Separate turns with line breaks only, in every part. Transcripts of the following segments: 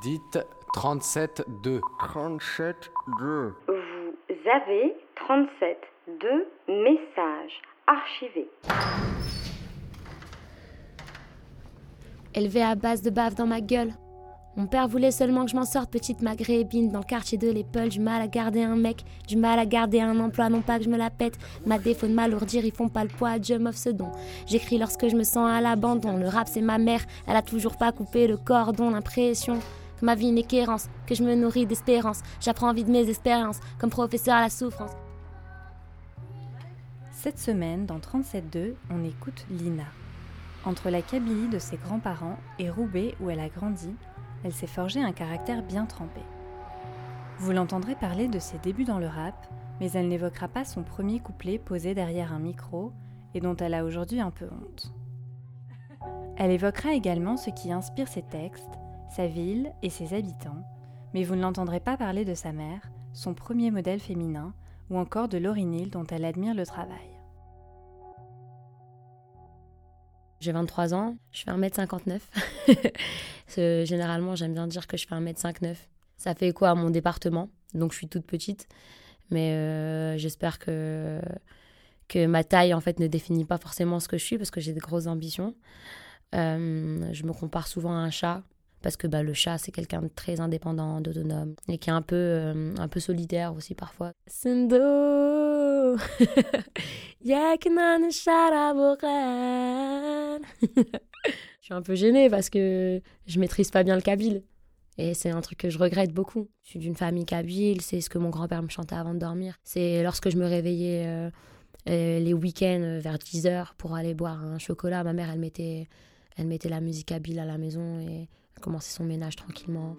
Dites 37-2.
37-2.
Vous avez 37 2 messages archivés.
Élevé à base de bave dans ma gueule. Mon père voulait seulement que je m'en sorte petite maghrébine dans le quartier de l'épaule. Du mal à garder un mec, du mal à garder un emploi, non pas que je me la pète. Ma défaut de m'alourdir, ils font pas le poids, Dieu m'offre ce don. J'écris lorsque je me sens à l'abandon. Le rap c'est ma mère, elle a toujours pas coupé le cordon. L'impression ma vie n'est qu'errance, que je me nourris d'espérance. J'apprends vie de mes expériences, comme professeur à la souffrance.
Cette semaine, dans 37.2, on écoute Lina. Entre la Kabylie de ses grands-parents et Roubaix où elle a grandi, elle s'est forgé un caractère bien trempé. Vous l'entendrez parler de ses débuts dans le rap, mais elle n'évoquera pas son premier couplet posé derrière un micro et dont elle a aujourd'hui un peu honte. Elle évoquera également ce qui inspire ses textes, sa ville et ses habitants, mais vous ne l'entendrez pas parler de sa mère, son premier modèle féminin, ou encore de Laurie dont elle admire le travail.
J'ai 23 ans, je fais 1m59. Généralement, j'aime bien dire que je fais 1m59. Ça fait quoi à mon département, donc je suis toute petite. Mais euh, j'espère que, que ma taille, en fait, ne définit pas forcément ce que je suis, parce que j'ai de grosses ambitions. Euh, je me compare souvent à un chat, parce que bah, le chat, c'est quelqu'un de très indépendant, d'autonome, et qui est un peu, euh, un peu solitaire aussi parfois. Je suis un peu gênée parce que je maîtrise pas bien le kabyle. Et c'est un truc que je regrette beaucoup. Je suis d'une famille kabyle, c'est ce que mon grand-père me chantait avant de dormir. C'est lorsque je me réveillais euh, euh, les week-ends euh, vers 10h pour aller boire un chocolat, ma mère, elle mettait, elle mettait la musique kabyle à la maison et commençait son ménage tranquillement.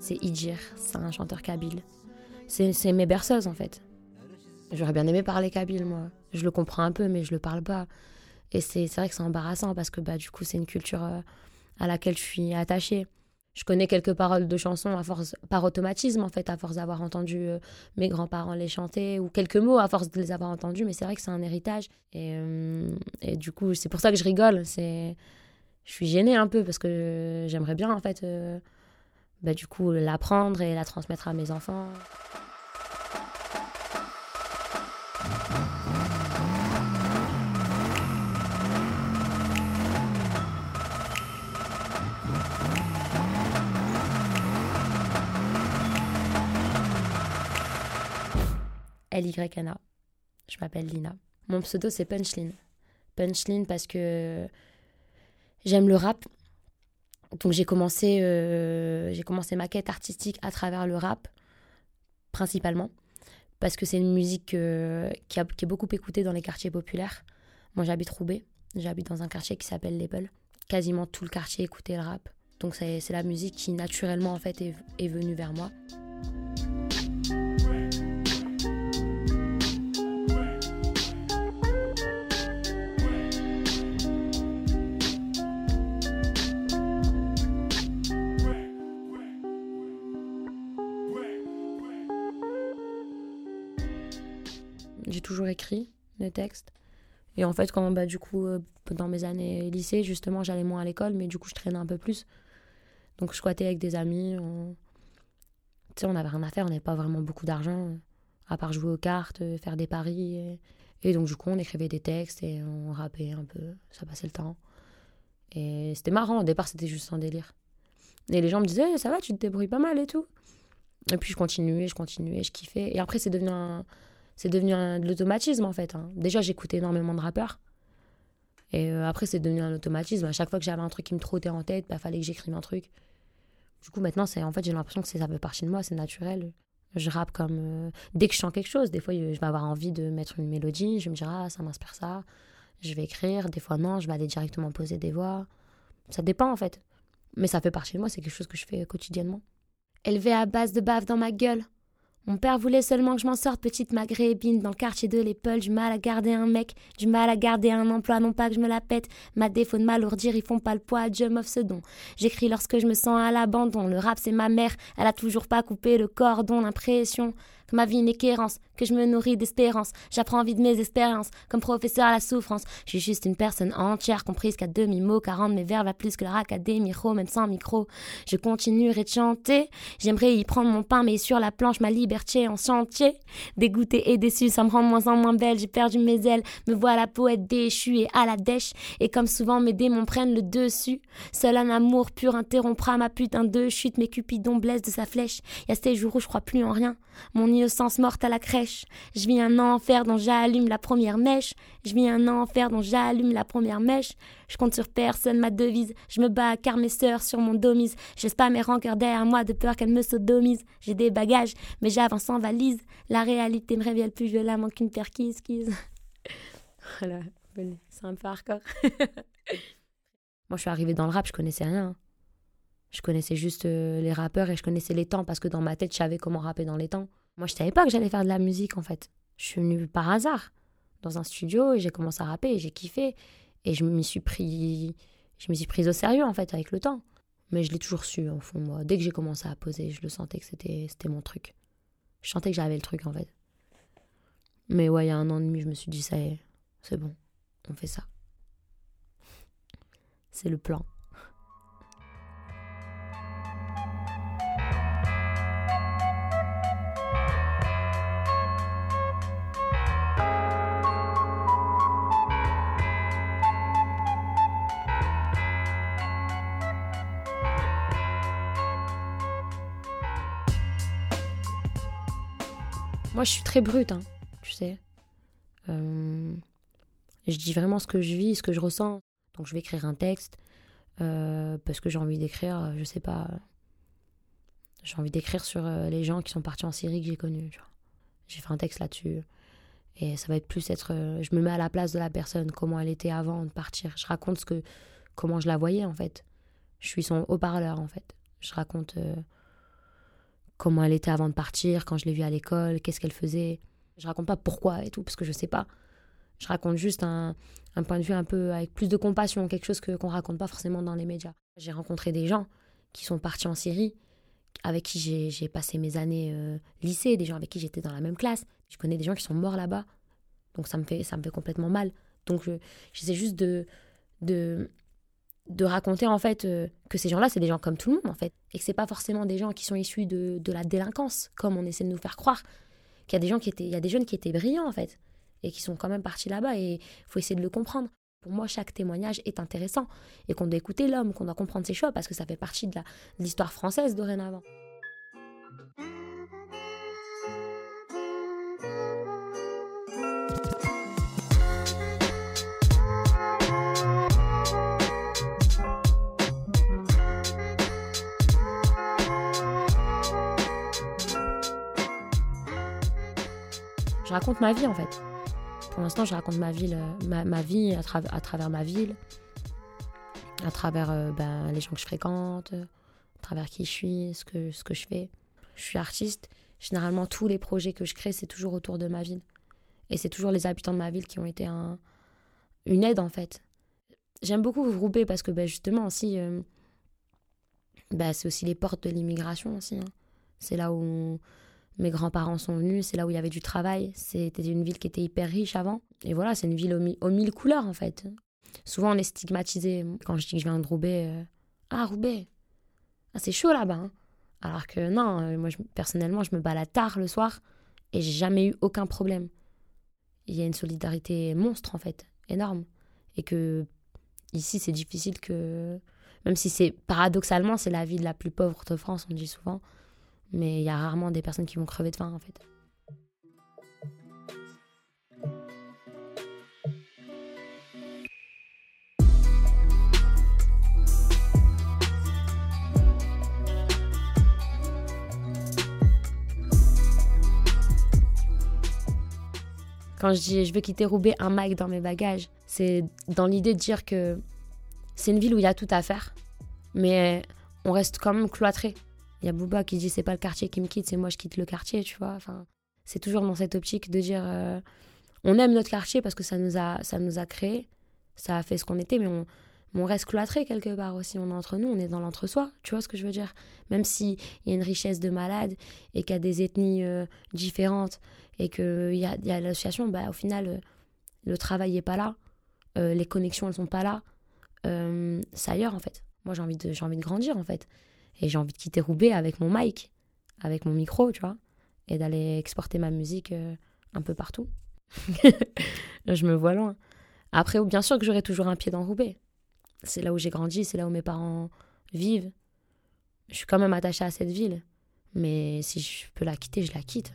C'est Idjir, c'est un chanteur kabyle. C'est mes berceuses en fait. J'aurais bien aimé parler kabyle moi. Je le comprends un peu mais je le parle pas. Et c'est vrai que c'est embarrassant parce que bah, du coup c'est une culture euh, à laquelle je suis attachée. Je connais quelques paroles de chansons à force, par automatisme en fait, à force d'avoir entendu euh, mes grands-parents les chanter ou quelques mots à force de les avoir entendus. Mais c'est vrai que c'est un héritage et, euh, du coup c'est pour ça que je rigole. Je suis gênée un peu parce que j'aimerais bien en fait, euh, bah, du coup l'apprendre et la transmettre à mes enfants. L-Y-N-A. Je m'appelle Lina. Mon pseudo, c'est Punchline. Punchline parce que j'aime le rap. Donc j'ai commencé, euh, ma quête artistique à travers le rap, principalement. Parce que c'est une musique euh, qui, est beaucoup écoutée dans les quartiers populaires. Moi, j'habite Roubaix. J'habite dans un quartier qui s'appelle L'Épel. Quasiment tout le quartier écoutait le rap. Donc c'est la musique qui, naturellement, en fait, est venue vers moi. J'ai toujours écrit des textes. Et en fait, quand bah, du coup, euh, dans mes années lycée, justement, j'allais moins à l'école, mais du coup, je traînais un peu plus. Donc, je squattais avec des amis. On... Tu sais, on n'avait rien à faire, on n'avait pas vraiment beaucoup d'argent, à part jouer aux cartes, faire des paris. Et... donc, du coup, on écrivait des textes et on rappait un peu, ça passait le temps. Et c'était marrant, au départ, c'était juste un délire. Et les gens me disaient, ça va, tu te débrouilles pas mal et tout. Et puis, je continuais, je continuais, je kiffais. Et après, c'est devenu un c'est devenu un, de l'automatisme en fait. Hein. Déjà, j'écoutais énormément de rappeurs. Et euh, après, c'est devenu un automatisme. À chaque fois que j'avais un truc qui me trottait en tête, il bah, fallait que j'écrive un truc. Du coup, maintenant, c'est en fait, j'ai l'impression que ça fait partie de moi, c'est naturel. Je rappe comme. Euh, dès que je sens quelque chose, des fois, je vais avoir envie de mettre une mélodie, je me dire, ah, ça m'inspire ça. Je vais écrire. Des fois, non, je vais aller directement poser des voix. Ça dépend en fait. Mais ça fait partie de moi, c'est quelque chose que je fais quotidiennement. Élevé à base de bave dans ma gueule. Mon père voulait seulement que je m'en sorte petite maghrébine dans le quartier de l'épaule. Du mal à garder un mec, du mal à garder un emploi, non pas que je me la pète. Ma défaut de m'alourdir, ils font pas le poids, Dieu m'offre ce don. J'écris lorsque je me sens à l'abandon. Le rap, c'est ma mère, elle a toujours pas coupé le cordon. L'impression que ma vie n'est qu'errance, que je me nourris d'espérance. J'apprends vie de mes expériences, comme professeur à la souffrance. Je suis juste une personne entière, comprise qu'à demi-mot, car rendre mes verbes à plus que leur académie, même sans micro. Je continuerai de chanter, j'aimerais y prendre mon pain, mais sur la planche, ma liberté en chantier. Dégoûté et déçu, ça me rend moins en moins belle, j'ai perdu mes ailes, me voilà poète déchu et à la dèche. Et comme souvent, mes démons prennent le dessus. Seul un amour pur interrompra ma putain de chute, mes cupidons blessent de sa flèche. Y a ces jours où je crois plus en rien. Mon innocence morte à la crèche. Je vis un enfer dont j'allume la première mèche. Je vis un enfer dont j'allume la première mèche. Je compte sur personne, ma devise. Je me bats car mes sœurs sur mon domise. Je pas mes rancœurs derrière moi de peur qu'elles me sodomisent. J'ai des bagages, mais j'avance en valise. La réalité me révèle plus violemment qu'une perquise. voilà, c'est un peu hardcore. Moi, je suis arrivée dans le rap, je connaissais rien. Je connaissais juste euh, les rappeurs et je connaissais les temps parce que dans ma tête, je savais comment rapper dans les temps. Moi, je savais pas que j'allais faire de la musique en fait. Je suis venue par hasard dans un studio et j'ai commencé à rapper et j'ai kiffé et je m'y suis pris je me suis prise au sérieux en fait avec le temps. Mais je l'ai toujours su au fond moi. Dès que j'ai commencé à poser, je le sentais que c'était c'était mon truc. Je sentais que j'avais le truc en fait. Mais ouais, il y a un an et demi, je me suis dit ça y est, c'est bon, on fait ça. C'est le plan. Moi, je suis très brute, hein, tu sais. Euh, je dis vraiment ce que je vis, ce que je ressens. Donc, je vais écrire un texte euh, parce que j'ai envie d'écrire, je sais pas. J'ai envie d'écrire sur euh, les gens qui sont partis en Syrie que j'ai connus. J'ai fait un texte là-dessus. Et ça va être plus être. je me mets à la place de la personne, comment elle était avant de partir. Je raconte ce que, comment je la voyais, en fait. Je suis son haut-parleur, en fait. Je raconte comment elle était avant de partir, quand je l'ai vue à l'école, qu'est-ce qu'elle faisait. Je raconte pas pourquoi et tout, parce que je sais pas. Je raconte juste un, point de vue un peu avec plus de compassion, quelque chose que qu'on raconte pas forcément dans les médias. J'ai rencontré des gens qui sont partis en Syrie, avec qui j'ai passé mes années euh, lycée, des gens avec qui j'étais dans la même classe. Je connais des gens qui sont morts là-bas, donc ça me fait ça me fait complètement mal. Donc j'essaie juste de de de raconter en fait euh, que ces gens-là, c'est des gens comme tout le monde en fait, et que c'est pas forcément des gens qui sont issus de, de, la délinquance, comme on essaie de nous faire croire. Qu'il y a des gens qui étaient, il y a des jeunes qui étaient brillants en fait, et qui sont quand même partis là-bas, et faut essayer de le comprendre. Pour moi, chaque témoignage est intéressant, et qu'on doit écouter l'homme, qu'on doit comprendre ses choix, parce que ça fait partie de l'histoire française dorénavant. Je raconte ma vie en fait. Pour l'instant, je raconte ma, ville, ma, vie à, à, travers ma ville, à travers euh, ben, les gens que je fréquente, à travers qui je suis, ce que, ce que je fais. Je suis artiste. Généralement, tous les projets que je crée, c'est toujours autour de ma ville. Et c'est toujours les habitants de ma ville qui ont été un, une aide en fait. J'aime beaucoup Roubaix parce que ben, justement aussi, euh, ben, c'est aussi les portes de l'immigration aussi. Hein. C'est là où mes grands-parents sont venus, c'est là où il y avait du travail. C'était une ville qui était hyper riche avant. Et voilà, c'est une ville aux, mille couleurs en fait. Souvent on est stigmatisé. Quand je dis que je viens de Roubaix, euh, ah Roubaix, ah, c'est chaud là-bas. Hein. Alors que non, euh, moi personnellement, je me balade tard le soir et j'ai jamais eu aucun problème. Il y a une solidarité monstre en fait, énorme. Et que ici c'est difficile que, même si c'est paradoxalement, c'est la ville la plus pauvre de France, on dit souvent mais il y a rarement des personnes qui vont crever de faim en fait. Quand je dis je veux quitter Roubaix, un mic dans mes bagages, c'est dans l'idée de dire que c'est une ville où il y a tout à faire, mais on reste quand même cloîtré Il y a Booba qui dit c'est pas le quartier qui me quitte, c'est moi je quitte le quartier, tu vois. Enfin, c'est toujours dans cette optique de dire euh, on aime notre quartier parce que ça nous a, ça nous a créé, ça a fait ce qu'on était, mais on, on reste cloîtré quelque part aussi. On est entre nous, on est dans l'entre-soi. Tu vois ce que je veux dire? Même s'il y a une richesse de malades et qu'il y a des ethnies euh, différentes et qu'il y a, y a l'association, bah, au final, euh, le travail n'est pas là. Euh, les connexions, elles sont pas là. c'est ailleurs, en fait. Moi, j'ai envie, de, j'ai envie de grandir, en fait. Et j'ai envie de quitter Roubaix avec mon mic, avec mon micro, tu vois, et d'aller exporter ma musique un peu partout. je me vois loin. Après, bien sûr que j'aurai toujours un pied dans Roubaix c'est là où j'ai grandi, c'est là où mes parents vivent. Je suis quand même attachée à cette ville. Mais si je peux la quitter, je la quitte.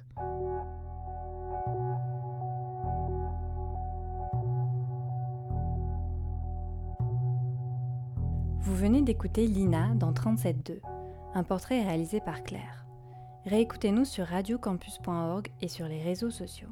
Vous venez d'écouter Lina dans 37.2, un portrait réalisé par Claire. Réécoutez-nous sur radiocampus.org et sur les réseaux sociaux.